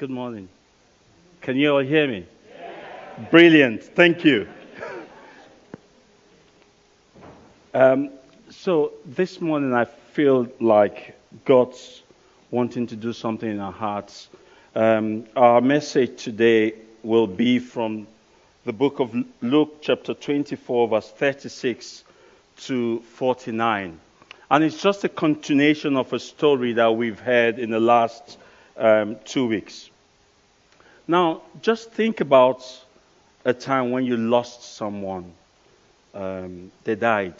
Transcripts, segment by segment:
Good morning. Can you all hear me? Brilliant. Thank you. Um, so this morning I feel like God's wanting to do something in our hearts. Um, our message today will be from the book of Luke, chapter 24, verse 36 to 49. And it's just a continuation of a story that we've heard in the last um, two weeks. Now, just think about a time when you lost someone, um, they died.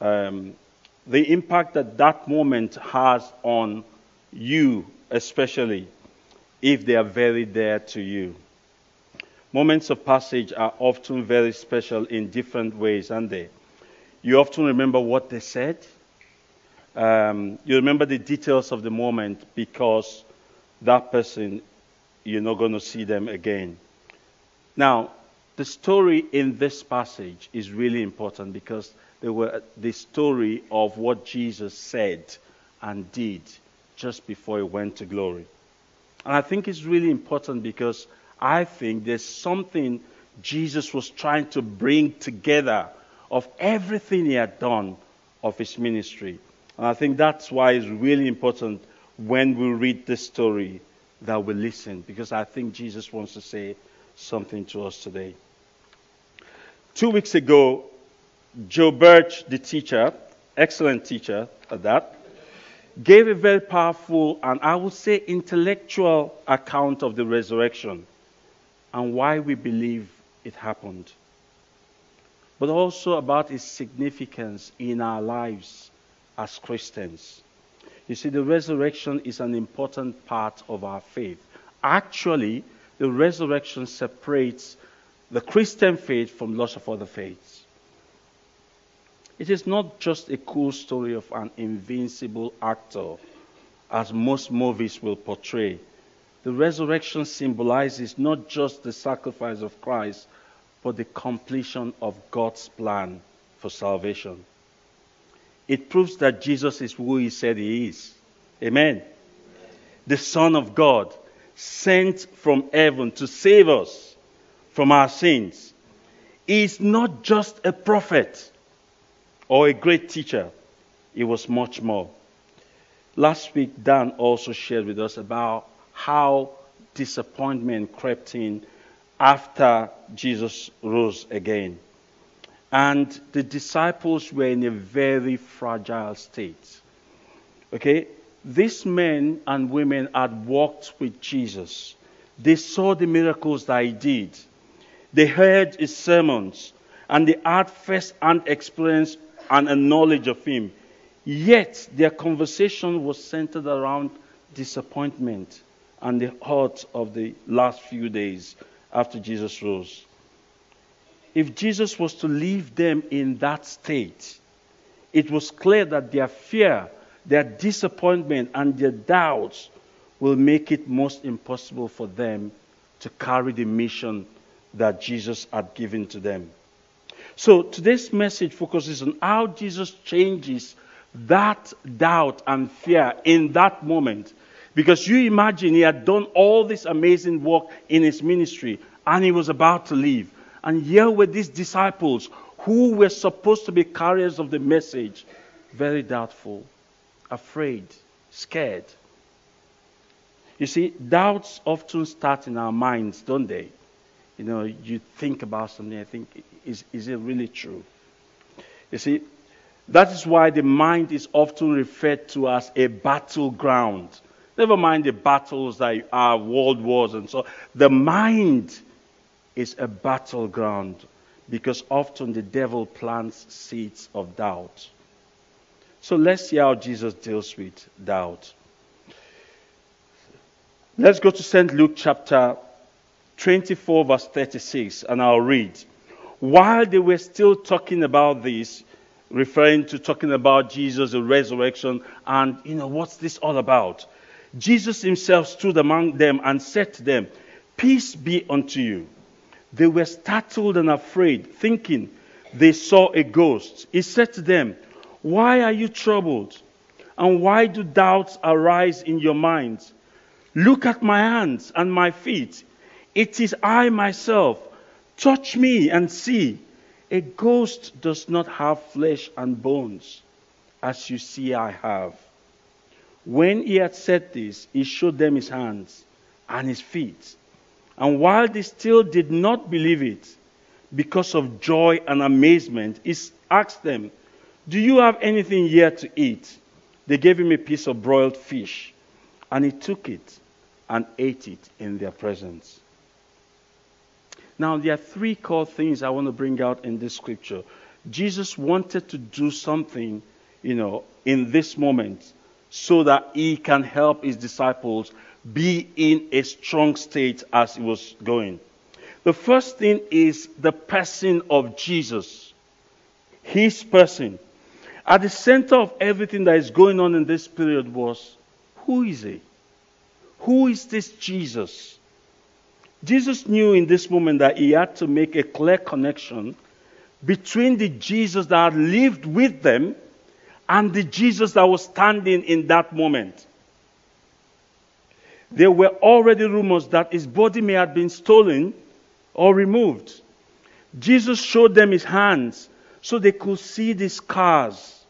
Um, the impact that that moment has on you, especially if they are very dear to you. Moments of passage are often very special in different ways, aren't they? You often remember what they said. Um, you remember the details of the moment because that person, you're not going to see them again. Now, the story in this passage is really important because they were the story of what Jesus said and did just before he went to glory. And I think it's really important because I think there's something Jesus was trying to bring together of everything he had done of his ministry. And I think that's why it's really important when we read this story that we listen because I think Jesus wants to say something to us today. Two weeks ago, Joe Birch, the teacher, excellent teacher at that, gave a very powerful and I would say intellectual account of the resurrection and why we believe it happened, but also about its significance in our lives as Christians. You see, the resurrection is an important part of our faith. Actually, the resurrection separates the Christian faith from lots of other faiths. It is not just a cool story of an invincible actor, as most movies will portray. The resurrection symbolizes not just the sacrifice of Christ, but the completion of God's plan for salvation. It proves that Jesus is who he said he is. Amen. The Son of God, sent from heaven to save us from our sins. He is not just a prophet or a great teacher, he was much more. Last week, Dan also shared with us about how disappointment crept in after Jesus rose again. And the disciples were in a very fragile state. Okay? These men and women had walked with Jesus. They saw the miracles that he did. They heard his sermons and they had first hand experience and a knowledge of him. Yet their conversation was centered around disappointment and the hurt of the last few days after Jesus rose. If Jesus was to leave them in that state, it was clear that their fear, their disappointment, and their doubts will make it most impossible for them to carry the mission that Jesus had given to them. So today's message focuses on how Jesus changes that doubt and fear in that moment. Because you imagine he had done all this amazing work in his ministry and he was about to leave. And here were these disciples who were supposed to be carriers of the message, very doubtful, afraid, scared. You see, doubts often start in our minds, don't they? You know, you think about something, I think, is, is it really true? You see, that is why the mind is often referred to as a battleground. Never mind the battles that are world wars and so. The mind is a battleground because often the devil plants seeds of doubt. So let's see how Jesus deals with doubt. Let's go to St. Luke chapter 24, verse 36, and I'll read. While they were still talking about this, referring to talking about Jesus, the resurrection, and you know, what's this all about? Jesus himself stood among them and said to them, Peace be unto you. They were startled and afraid, thinking they saw a ghost. He said to them, Why are you troubled? And why do doubts arise in your minds? Look at my hands and my feet. It is I myself. Touch me and see. A ghost does not have flesh and bones, as you see I have. When he had said this, he showed them his hands and his feet. And while they still did not believe it, because of joy and amazement, he asked them, Do you have anything here to eat? They gave him a piece of broiled fish, and he took it and ate it in their presence. Now, there are three core things I want to bring out in this scripture. Jesus wanted to do something, you know, in this moment so that he can help his disciples be in a strong state as he was going. The first thing is the person of Jesus. His person. At the center of everything that is going on in this period was who is he? Who is this Jesus? Jesus knew in this moment that he had to make a clear connection between the Jesus that lived with them and the Jesus that was standing in that moment. There were already rumors that his body may have been stolen or removed. Jesus showed them his hands so they could see the scars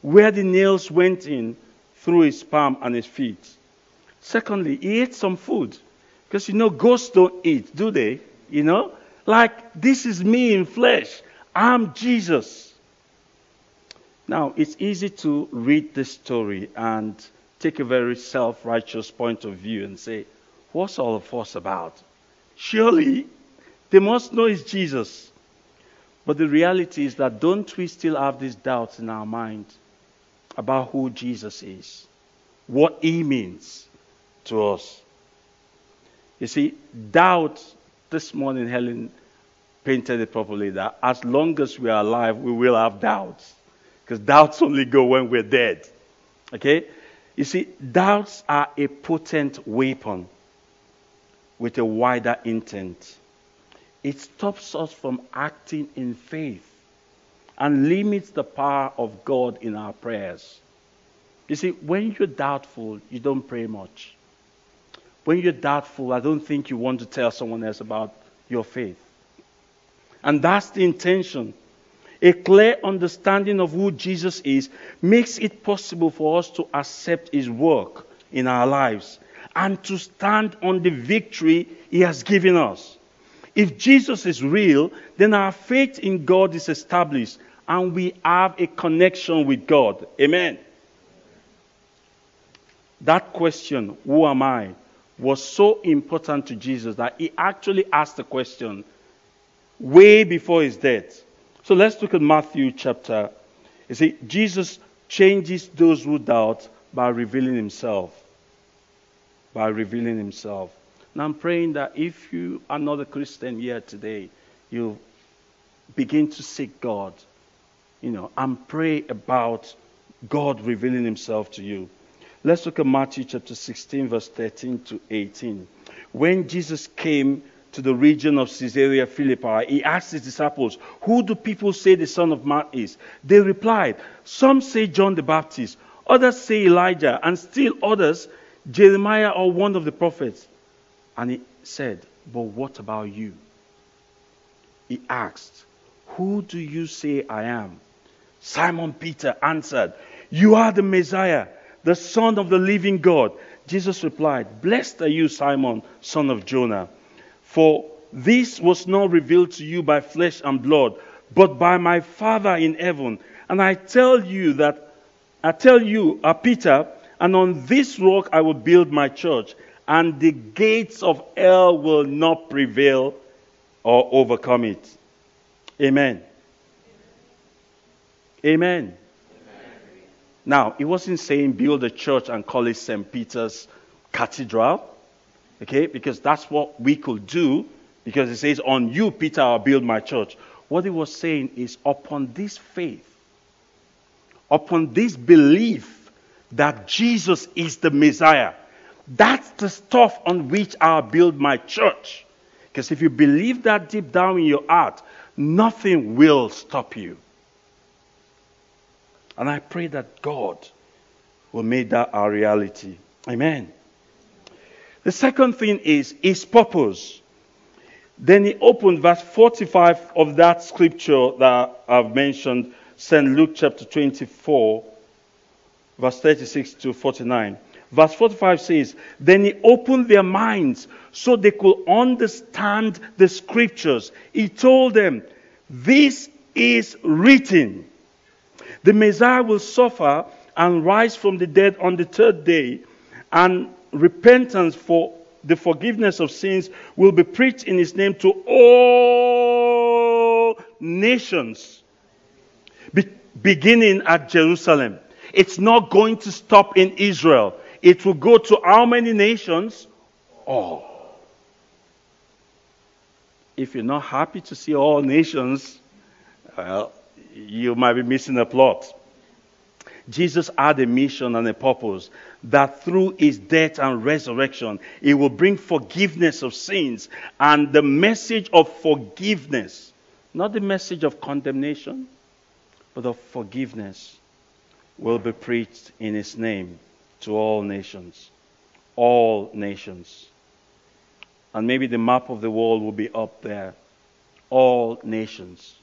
where the nails went in through his palm and his feet. Secondly, he ate some food. Because you know, ghosts don't eat, do they? You know? Like, this is me in flesh. I'm Jesus. Now, it's easy to read this story and take a very self righteous point of view and say, What's all the fuss about? Surely they must know it's Jesus. But the reality is that don't we still have these doubts in our mind about who Jesus is, what he means to us? You see, doubt, this morning Helen painted it properly that as long as we are alive, we will have doubts. Because doubts only go when we're dead. Okay? You see, doubts are a potent weapon with a wider intent. It stops us from acting in faith and limits the power of God in our prayers. You see, when you're doubtful, you don't pray much. When you're doubtful, I don't think you want to tell someone else about your faith. And that's the intention a clear understanding of who Jesus is makes it possible for us to accept his work in our lives and to stand on the victory he has given us. If Jesus is real, then our faith in God is established and we have a connection with God. Amen. That question, who am I, was so important to Jesus that he actually asked the question way before his death. So let's look at Matthew chapter. You see, Jesus changes those who doubt by revealing himself. By revealing himself. Now I'm praying that if you are not a Christian here today, you begin to seek God. You know, and pray about God revealing himself to you. Let's look at Matthew chapter 16, verse 13 to 18. When Jesus came to the region of Caesarea Philippi, he asked his disciples, Who do people say the Son of Man is? They replied, Some say John the Baptist, others say Elijah, and still others, Jeremiah or one of the prophets. And he said, But what about you? He asked, Who do you say I am? Simon Peter answered, You are the Messiah, the Son of the living God. Jesus replied, Blessed are you, Simon, son of Jonah. For this was not revealed to you by flesh and blood, but by my Father in heaven. And I tell you that, I tell you, uh, Peter, and on this rock I will build my church, and the gates of hell will not prevail or overcome it. Amen. Amen. Amen. Now, he wasn't saying build a church and call it St. Peter's Cathedral. Okay, because that's what we could do, because it says, On you, Peter, I'll build my church. What he was saying is, upon this faith, upon this belief that Jesus is the Messiah, that's the stuff on which I'll build my church. Because if you believe that deep down in your heart, nothing will stop you. And I pray that God will make that our reality. Amen. The second thing is his purpose. Then he opened verse 45 of that scripture that I've mentioned, St. Luke chapter 24, verse 36 to 49. Verse 45 says, Then he opened their minds so they could understand the scriptures. He told them, This is written. The Messiah will suffer and rise from the dead on the third day, and repentance for the forgiveness of sins will be preached in his name to all nations, be- beginning at Jerusalem. It's not going to stop in Israel. It will go to how many nations? All. If you're not happy to see all nations, well, you might be missing a plot. Jesus had a mission and a purpose that through his death and resurrection, he will bring forgiveness of sins and the message of forgiveness, not the message of condemnation, but of forgiveness, will be preached in his name to all nations. All nations. And maybe the map of the world will be up there. All nations.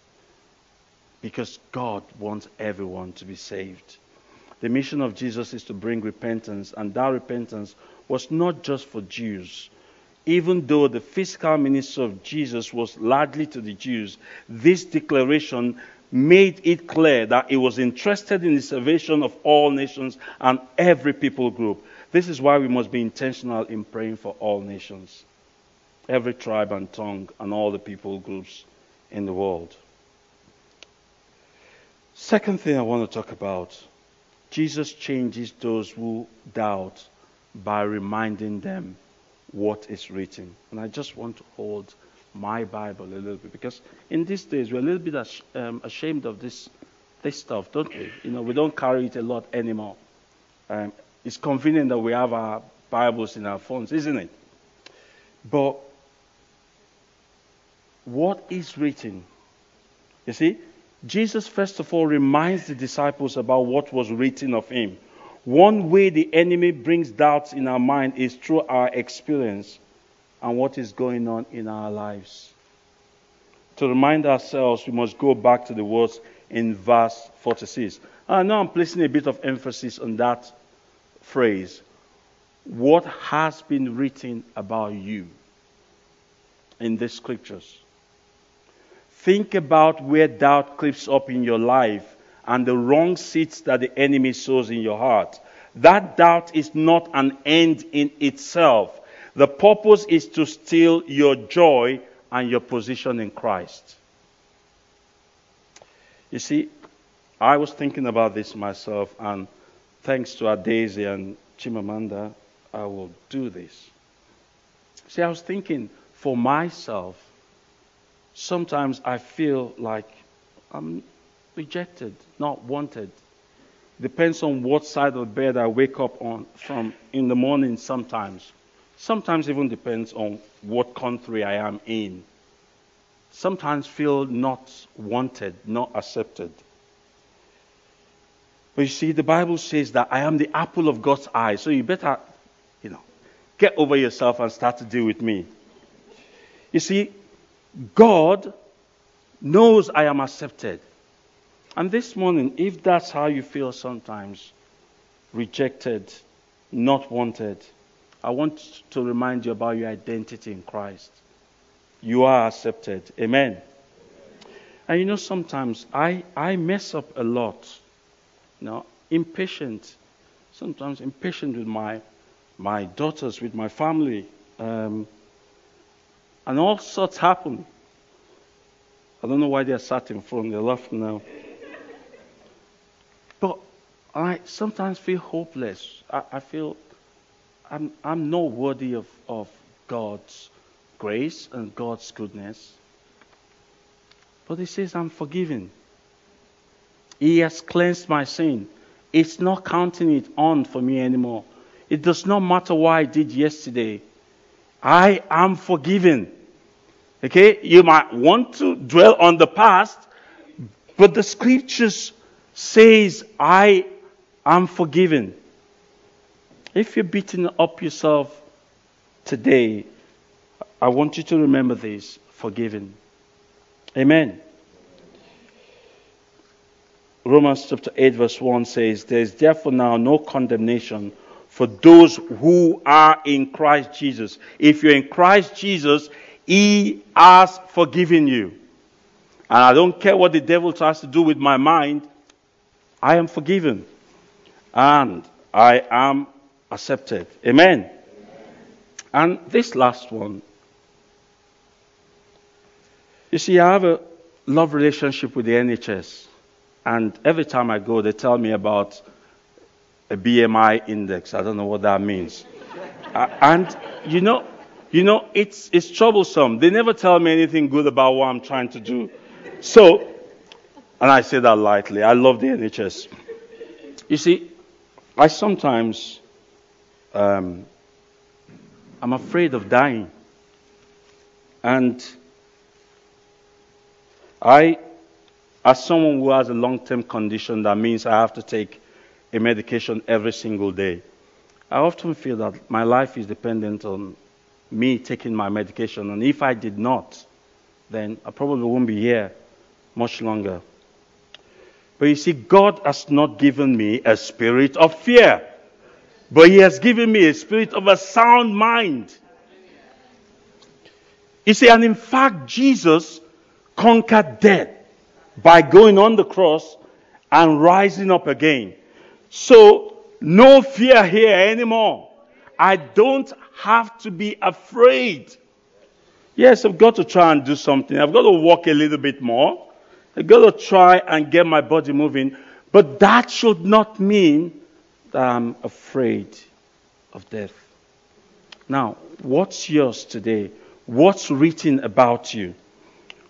Because God wants everyone to be saved. The mission of Jesus is to bring repentance, and that repentance was not just for Jews. Even though the physical ministry of Jesus was largely to the Jews, this declaration made it clear that he was interested in the salvation of all nations and every people group. This is why we must be intentional in praying for all nations, every tribe and tongue, and all the people groups in the world. Second thing I want to talk about Jesus changes those who doubt by reminding them what is written. And I just want to hold my Bible a little bit because in these days we're a little bit um, ashamed of this this stuff, don't we? You know, we don't carry it a lot anymore. Um, it's convenient that we have our Bibles in our phones, isn't it? But what is written? You see, Jesus first of all reminds the disciples about what was written of him. One way the enemy brings doubts in our mind is through our experience and what is going on in our lives. To remind ourselves, we must go back to the words in verse 46. I know I'm placing a bit of emphasis on that phrase. What has been written about you in the scriptures? Think about where doubt creeps up in your life and the wrong seeds that the enemy sows in your heart. That doubt is not an end in itself. The purpose is to steal your joy and your position in Christ. You see, I was thinking about this myself, and thanks to Daisy and Chimamanda, I will do this. See, I was thinking for myself, sometimes I feel like I'm rejected, not wanted. Depends on what side of the bed I wake up on from in the morning sometimes. Sometimes even depends on what country I am in. Sometimes feel not wanted, not accepted. But you see, the Bible says that I am the apple of God's eye. So you better, you know, get over yourself and start to deal with me. You see, God knows I am accepted. And this morning, if that's how you feel sometimes, rejected, not wanted, I want to remind you about your identity in Christ. You are accepted. Amen. And you know, sometimes I, I mess up a lot. You know, impatient. Sometimes impatient with my, my daughters, with my family. Um, and all sorts happen. I don't know why they're sat in front. They're laughing now. But I sometimes feel hopeless. I, I feel I'm, I'm not worthy of, of God's grace and God's goodness. But he says, I'm forgiven. He has cleansed my sin. It's not counting it on for me anymore. It does not matter what I did yesterday. I am forgiven. Okay? You might want to dwell on the past, but the scriptures says, I am forgiven. If you're beating up yourself today, I want you to remember this forgiven. Amen. Romans chapter 8, verse 1 says, There is therefore now no condemnation for those who are in Christ Jesus. If you're in Christ Jesus, He has forgiven you. And I don't care what the devil tries to do with my mind, I am forgiven. And I am accepted. Amen. And this last one. You see, I have a love relationship with the NHS. And every time I go, they tell me about a BMI index. I don't know what that means. and you know, you know, it's it's troublesome. They never tell me anything good about what I'm trying to do. So, and I say that lightly. I love the NHS. You see, I sometimes um, I'm afraid of dying, and I as someone who has a long term condition that means I have to take a medication every single day, I often feel that my life is dependent on me taking my medication. And if I did not, then I probably won't be here much longer. But you see, God has not given me a spirit of fear, but He has given me a spirit of a sound mind. You see, and in fact, Jesus conquered death by going on the cross and rising up again. So, no fear here anymore. I don't have to be afraid. Yes, I've got to try and do something. I've got to walk a little bit more. I've got to try and get my body moving. But that should not mean that I'm afraid of death. Now, what's yours today? What's written about you?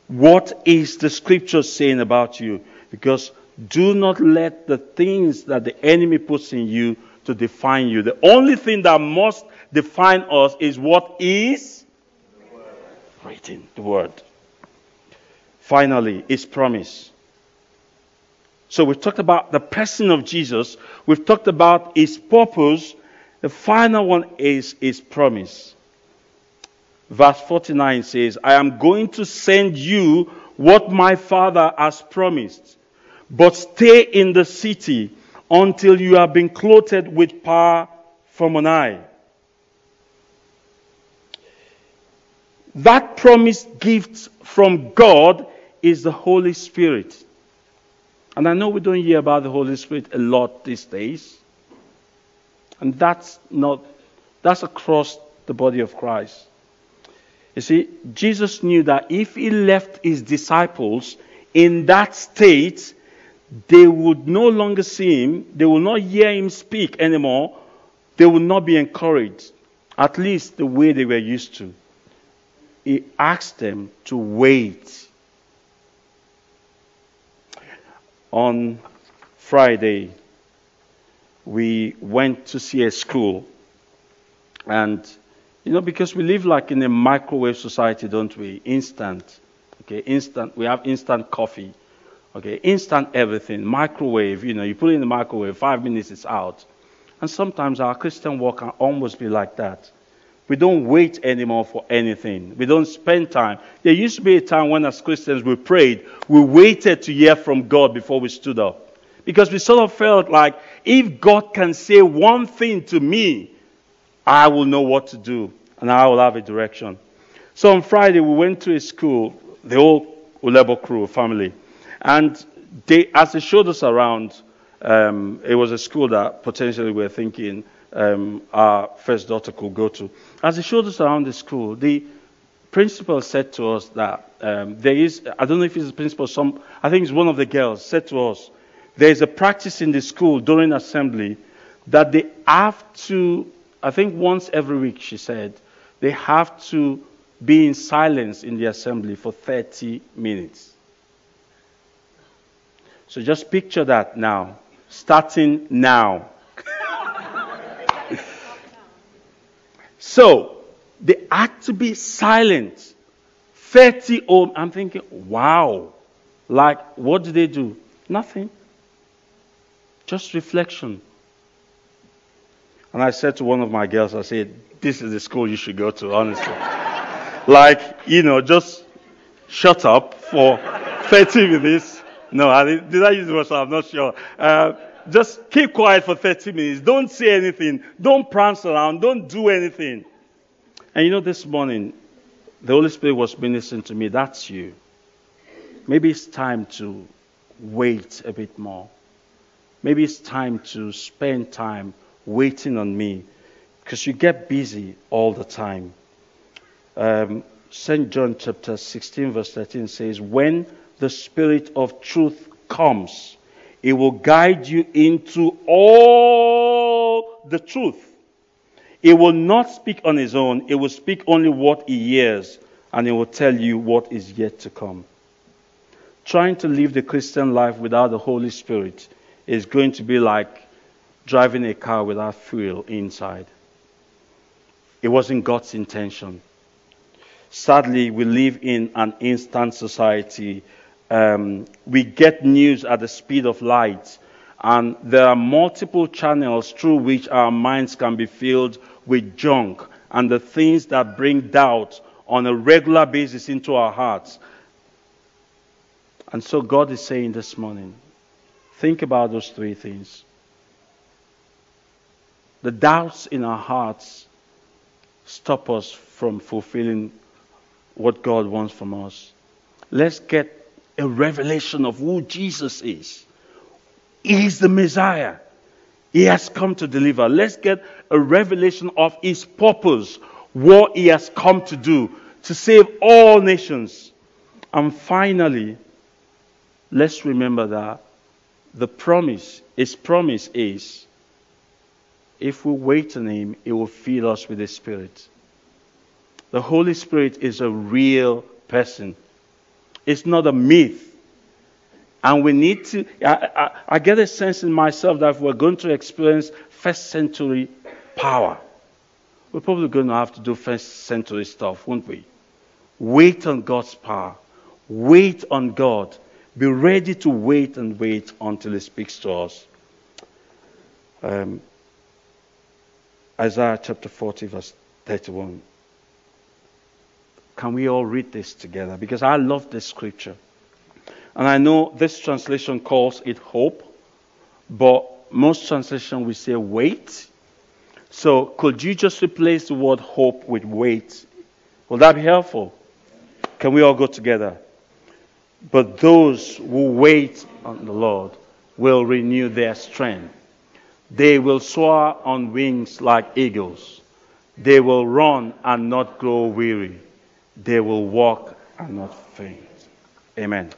What is the scripture saying about you? Because do not let the things that the enemy puts in you to define you. The only thing that must define us is what is written, the word. Finally, his promise. So we've talked about the person of Jesus. We've talked about his purpose. The final one is his promise verse 49 says, I am going to send you what my father has promised, but stay in the city until you have been clothed with power from on high. That promised gift from God is the Holy Spirit. And I know we don't hear about the Holy Spirit a lot these days. And that's not, that's across the body of Christ. You see, Jesus knew that if he left his disciples in that state, they would no longer see him, they will not hear him speak anymore, they will not be encouraged, at least the way they were used to. He asked them to wait. On Friday, we went to see a school, and you know, because we live like in a microwave society, don't we? Instant. Okay, instant. We have instant coffee. Okay, instant everything. Microwave, you know, you put it in the microwave, five minutes it's out. And sometimes our Christian walk can almost be like that. We don't wait anymore for anything. We don't spend time. There used to be a time when, as Christians, we prayed, we waited to hear from God before we stood up. Because we sort of felt like if God can say one thing to me, I will know what to do and I will have a direction. So on Friday, we went to a school, the whole Ulebor crew family, and they, as they showed us around, um, it was a school that potentially we were thinking um, our first daughter could go to. As he showed us around the school, the principal said to us that um, there is, I don't know if it's the principal, some, I think it's one of the girls, said to us, there is a practice in the school during assembly that they have to, I think once every week, she said, they have to be in silence in the assembly for 30 minutes. So just picture that now, starting now. So they had to be silent. 30 or I'm thinking, wow. Like, what do they do? Nothing. Just reflection. And I said to one of my girls, I said, This is the school you should go to, honestly. like, you know, just shut up for 30 minutes. No, I did I use the word? I'm not sure. Uh, just keep quiet for 30 minutes. Don't say anything. Don't prance around. Don't do anything. And you know, this morning, the Holy Spirit was ministering to me. That's you. Maybe it's time to wait a bit more. Maybe it's time to spend time waiting on me because you get busy all the time. Um, St. John chapter 16, verse 13 says, When the Spirit of truth comes, it will guide you into all the truth. It will not speak on his own, it will speak only what he hears, and it will tell you what is yet to come. Trying to live the Christian life without the Holy Spirit is going to be like driving a car without fuel inside. It wasn't God's intention. Sadly, we live in an instant society. Um, we get news at the speed of light, and there are multiple channels through which our minds can be filled with junk and the things that bring doubt on a regular basis into our hearts. And so God is saying this morning, think about those three things. The doubts in our hearts stop us from fulfilling what God wants from us. Let's get a revelation of who Jesus is. He is the Messiah. He has come to deliver. Let's get a revelation of his purpose, what he has come to do, to save all nations. And finally, let's remember that the promise, his promise is if we wait on him, he will fill us with the Spirit. The Holy Spirit is a real person. It's not a myth. And we need to, I, I, I, get a sense in myself that if we're going to experience first century power, we're probably going to have to do first century stuff, won't we? Wait on God's power. Wait on God. Be ready to wait and wait until He speaks to us. Um, Isaiah chapter 40, verse 31. Can we all read this together? Because I love this scripture. And I know this translation calls it hope, but most translation will say wait. So could you just replace the word hope with wait? Will that be helpful? Can we all go together? But those who wait on the Lord will renew their strength. They will soar on wings like eagles. They will run and not grow weary. They will walk and not faint. Amen.